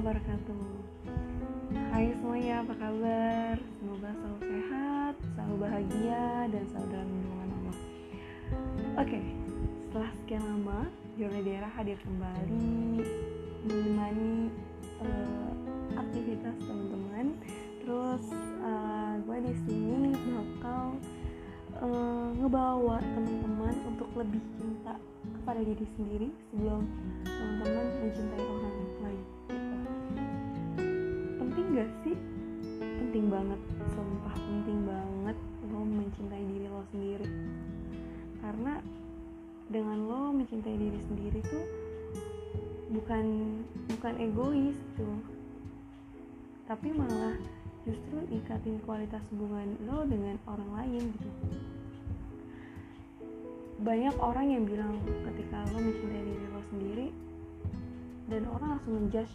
wabarakatuh. Hai semuanya, apa kabar? Semoga selalu sehat, selalu bahagia, dan selalu dalam lindungan Allah. Oke, setelah sekian lama, Jurnal Daerah hadir kembali Menemani uh, aktivitas teman-teman. Terus uh, gue di sini bakal uh, ngebawa teman-teman untuk lebih cinta kepada diri sendiri sebelum teman-teman mencintai orang banget sumpah penting banget lo mencintai diri lo sendiri. Karena dengan lo mencintai diri sendiri tuh bukan bukan egois tuh tapi malah justru ikatin kualitas hubungan lo dengan orang lain gitu. Banyak orang yang bilang ketika lo mencintai diri lo sendiri dan orang langsung menjudge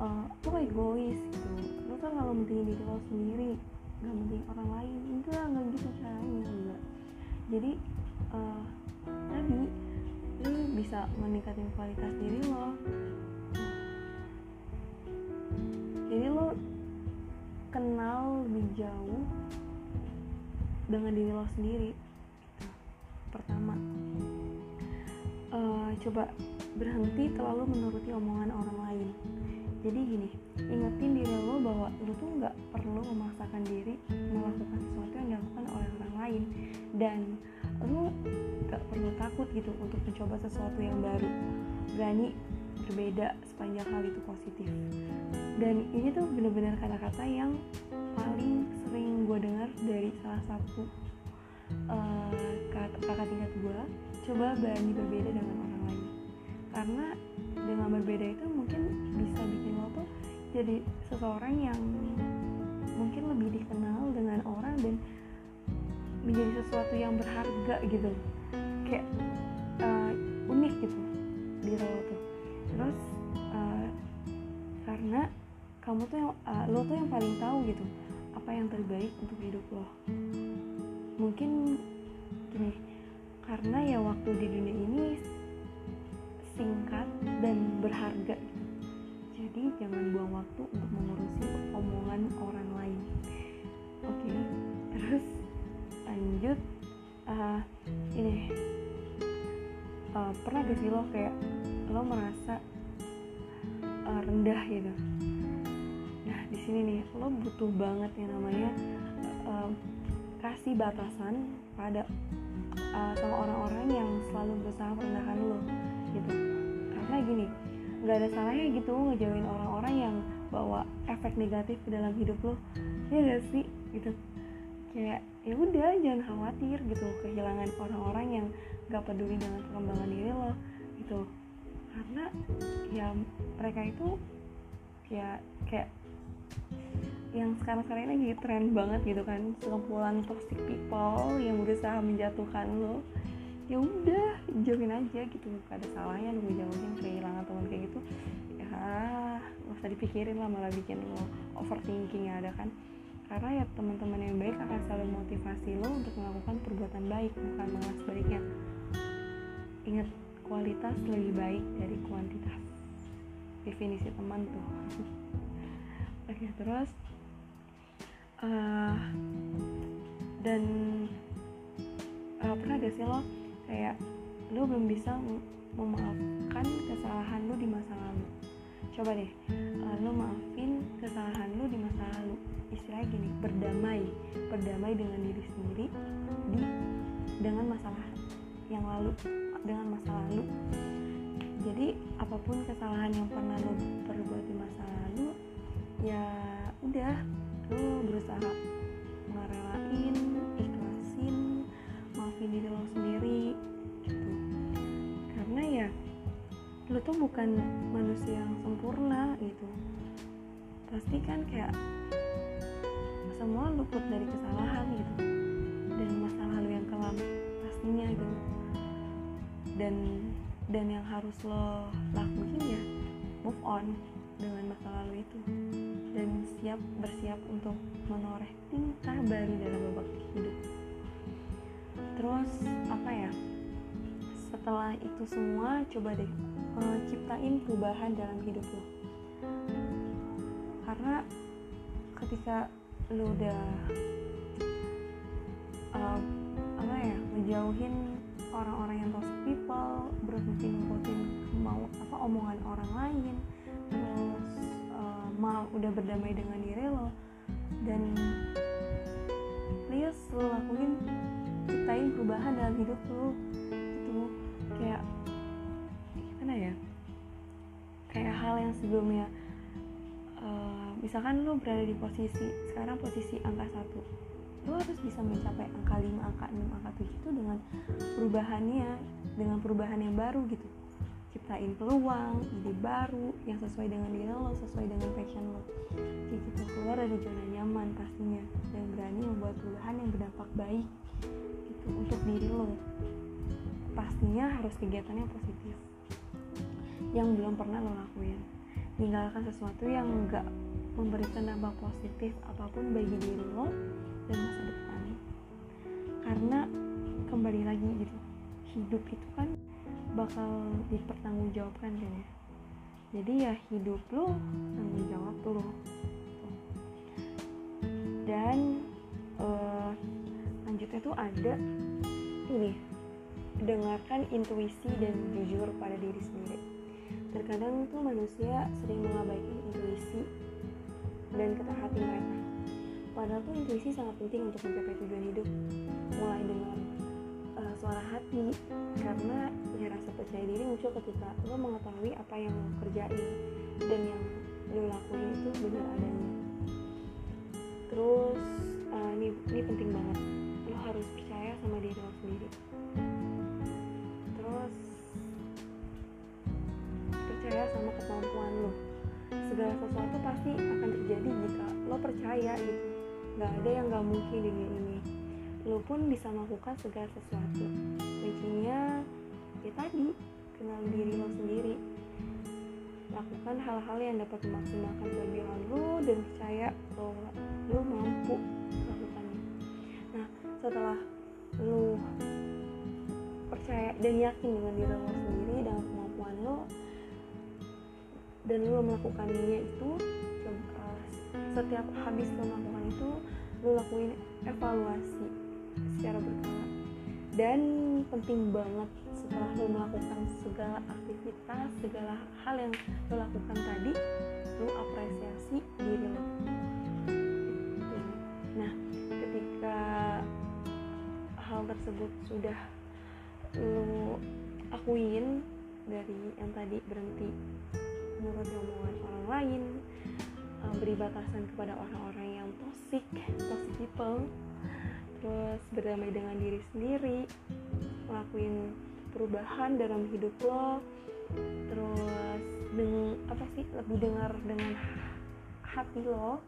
uh, lo egois gitu tuh kalau mentingin diri lo sendiri gak penting orang lain. Enggak nggak gitu caranya enggak jadi uh, tadi lo bisa meningkatin kualitas diri lo. Jadi lo kenal lebih jauh dengan diri lo sendiri. Pertama uh, coba berhenti terlalu menuruti omongan orang lain jadi gini ingetin diri lo bahwa lo tuh nggak perlu memaksakan diri melakukan sesuatu yang dilakukan oleh orang lain. Dan lo nggak perlu takut gitu untuk mencoba sesuatu yang baru. Berani berbeda sepanjang hal itu positif. Dan ini tuh bener-bener kata-kata yang paling sering gue dengar dari salah satu uh, kakak tingkat gue coba berani berbeda dengan orang lain. Karena dengan berbeda itu mungkin bisa bikin lo tuh jadi seseorang yang mungkin lebih dikenal dengan orang dan menjadi sesuatu yang berharga gitu. Kayak uh, unik gitu di lo tuh. Terus uh, karena kamu tuh yang uh, lo tuh yang paling tahu gitu apa yang terbaik untuk hidup lo. Mungkin gini karena ya waktu di dunia ini singkat dan berharga. Jadi jangan buang waktu untuk mengurusi omongan orang lain. Oke okay. terus lanjut uh, ini. Uh, pernah gak sih lo kayak lo merasa uh, rendah gitu? Nah di sini nih lo butuh banget yang namanya uh, kasih batasan pada uh, sama orang-orang yang selalu berusaha merendahkan lo gitu. Karena gini nggak ada salahnya gitu ngejauhin orang-orang yang bawa efek negatif ke dalam hidup lo. Ya gak sih? Gitu. Kayak ya udah jangan khawatir gitu. Kehilangan orang-orang yang gak peduli dengan perkembangan diri lo gitu. Karena ya mereka itu ya kayak yang sekarang-sekarang ini lagi tren banget gitu kan. Sekumpulan toxic people yang berusaha menjatuhkan lo ya udah jauhin aja gitu gak ada salahnya lu jauhin kehilangan teman kayak gitu. Ya gak usah dipikirin lah malah bikin lo overthinking ya ada kan. Karena ya teman-teman yang baik akan selalu motivasi lo untuk melakukan perbuatan baik bukan malah sebaliknya. Ingat kualitas lebih baik dari kuantitas. Definisi teman tuh. Oke terus uh, dan uh, pernah gak sih lo kayak lo belum bisa memaafkan kesalahan lo di masa lalu. Coba deh uh, lo maafin kesalahan lo di masa lalu. Istilahnya gini berdamai berdamai dengan diri sendiri di dengan masalah yang lalu dengan masa lalu. Jadi apa pun kesalahan yang pernah lo perbuat di masa lalu ya udah lo berusaha ngerelain ikhlasin maafin diri lo sendiri lo tuh bukan manusia yang sempurna gitu. Pasti kan kayak semua luput dari kesalahan gitu. Dan masa lalu yang kelam pastinya gitu. Dan dan yang harus lo lakuin ya move on dengan masa lalu itu. Dan siap bersiap untuk menoreh tingkah baru dalam babak hidup. Terus apa ya setelah itu semua coba deh uh, ciptain perubahan dalam hidup lo. Karena ketika lu udah uh, apa ya menjauhin orang-orang yang toxic people berhenti nurutin mau apa omongan orang lain terus uh, mau udah berdamai dengan diri lo dan please lo lakuin ciptain perubahan dalam hidup lo kayak gimana ya? Kayak hal yang sebelumnya uh, misalkan lo berada di posisi sekarang posisi angka satu lo harus bisa mencapai angka 5, angka 6, angka 7 itu dengan perubahannya dengan perubahan yang baru gitu. Ciptain peluang, ide baru yang sesuai dengan diri lo, sesuai dengan passion lo. Kita keluar dari zona nyaman pastinya dan berani membuat perubahan yang berdampak baik gitu untuk diri lo pastinya harus kegiatan yang positif. Yang belum pernah lo lakuin. Tinggalkan sesuatu yang enggak memberikan dampak positif apa pun bagi diri lo dan masa depan. Karena kembali lagi gitu hidup itu kan bakal dipertanggungjawabkan kan ya. Jadi ya hidup lo tanggung jawab lo dan uh, lanjutnya tuh ada ini dengarkan intuisi dan jujur pada diri sendiri. Terkadang tuh manusia sering mengabaikan intuisi dan kata hati mereka. Padahal tuh intuisi sangat penting untuk mencapai tujuan hidup. Mulai dengan uh, suara hati. Karena ya rasa percaya diri muncul ketika lo mengetahui apa yang lo kerjain dan yang lo lakuin itu benar adanya. Terus uh, ini ini penting banget. Lo harus percaya sama diri lo sendiri kemampuan lo segala sesuatu pasti akan terjadi jika lo percaya gitu. Nggak ada yang nggak mungkin di dunia ini. Lo pun bisa melakukan segala sesuatu. Kuncinya ya tadi kenal diri lo sendiri. Lakukan hal-hal yang dapat memaksimalkan kelebihan lo dan percaya bahwa lo mampu melakukannya. Nah setelah lo percaya dan yakin dengan diri lo sendiri dan kemampuan lo dan lo melakukannya itu coba setiap habis lo melakukan itu lo lakuin evaluasi secara berkala. Dan penting banget setelah lo melakukan segala aktivitas segala hal yang lo lakukan tadi lo apresiasi diri lo nah ketika hal tersebut sudah lo akuin dari yang tadi berhenti menurut omongan orang lain beri batasan kepada orang-orang yang toxic toxic people. Terus berdamai dengan diri sendiri ngelakuin perubahan dalam hidup lo. Terus dengan apa sih lebih dengar dengan hati lo.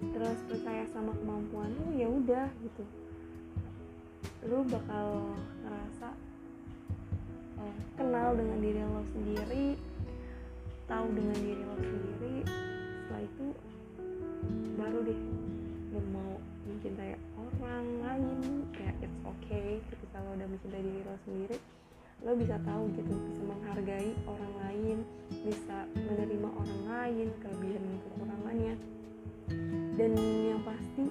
Terus percaya sama kemampuan lo ya udah gitu. Lo bakal ngerasa uh, kenal dengan diri lo sendiri tahu dengan diri lo sendiri setelah itu baru deh lo mau mencintai orang lain. Kayak it's okay ketika lo udah mencintai diri lo sendiri lo bisa tahu gitu bisa menghargai orang lain bisa menerima orang lain kelebihan dan kekurangannya. Dan yang pasti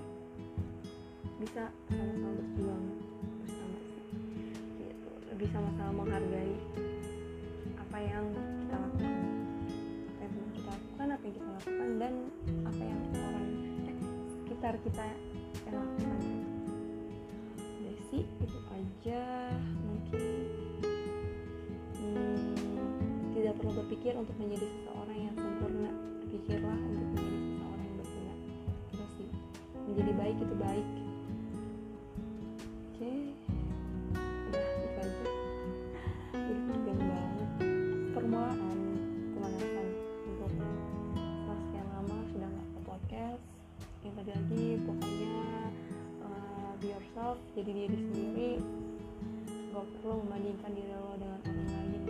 bisa sama-sama berjuang bersama sih gitu. Lebih sama-sama menghargai apa yang kita yang kita lakukan dan apa yang orang eh, sekitar kita yang lakukan. Udah sih itu aja. Mungkin hmm, tidak perlu berpikir untuk menjadi seseorang yang sempurna. Berpikirlah untuk menjadi seseorang yang berguna. Terus sih menjadi baik itu baik yourself jadi diri sendiri gak perlu membandingkan diri lo dengan orang lain.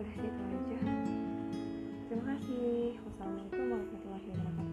Udah itu aja. Terima kasih. Wassalamualaikum warahmatullahi wabarakatuh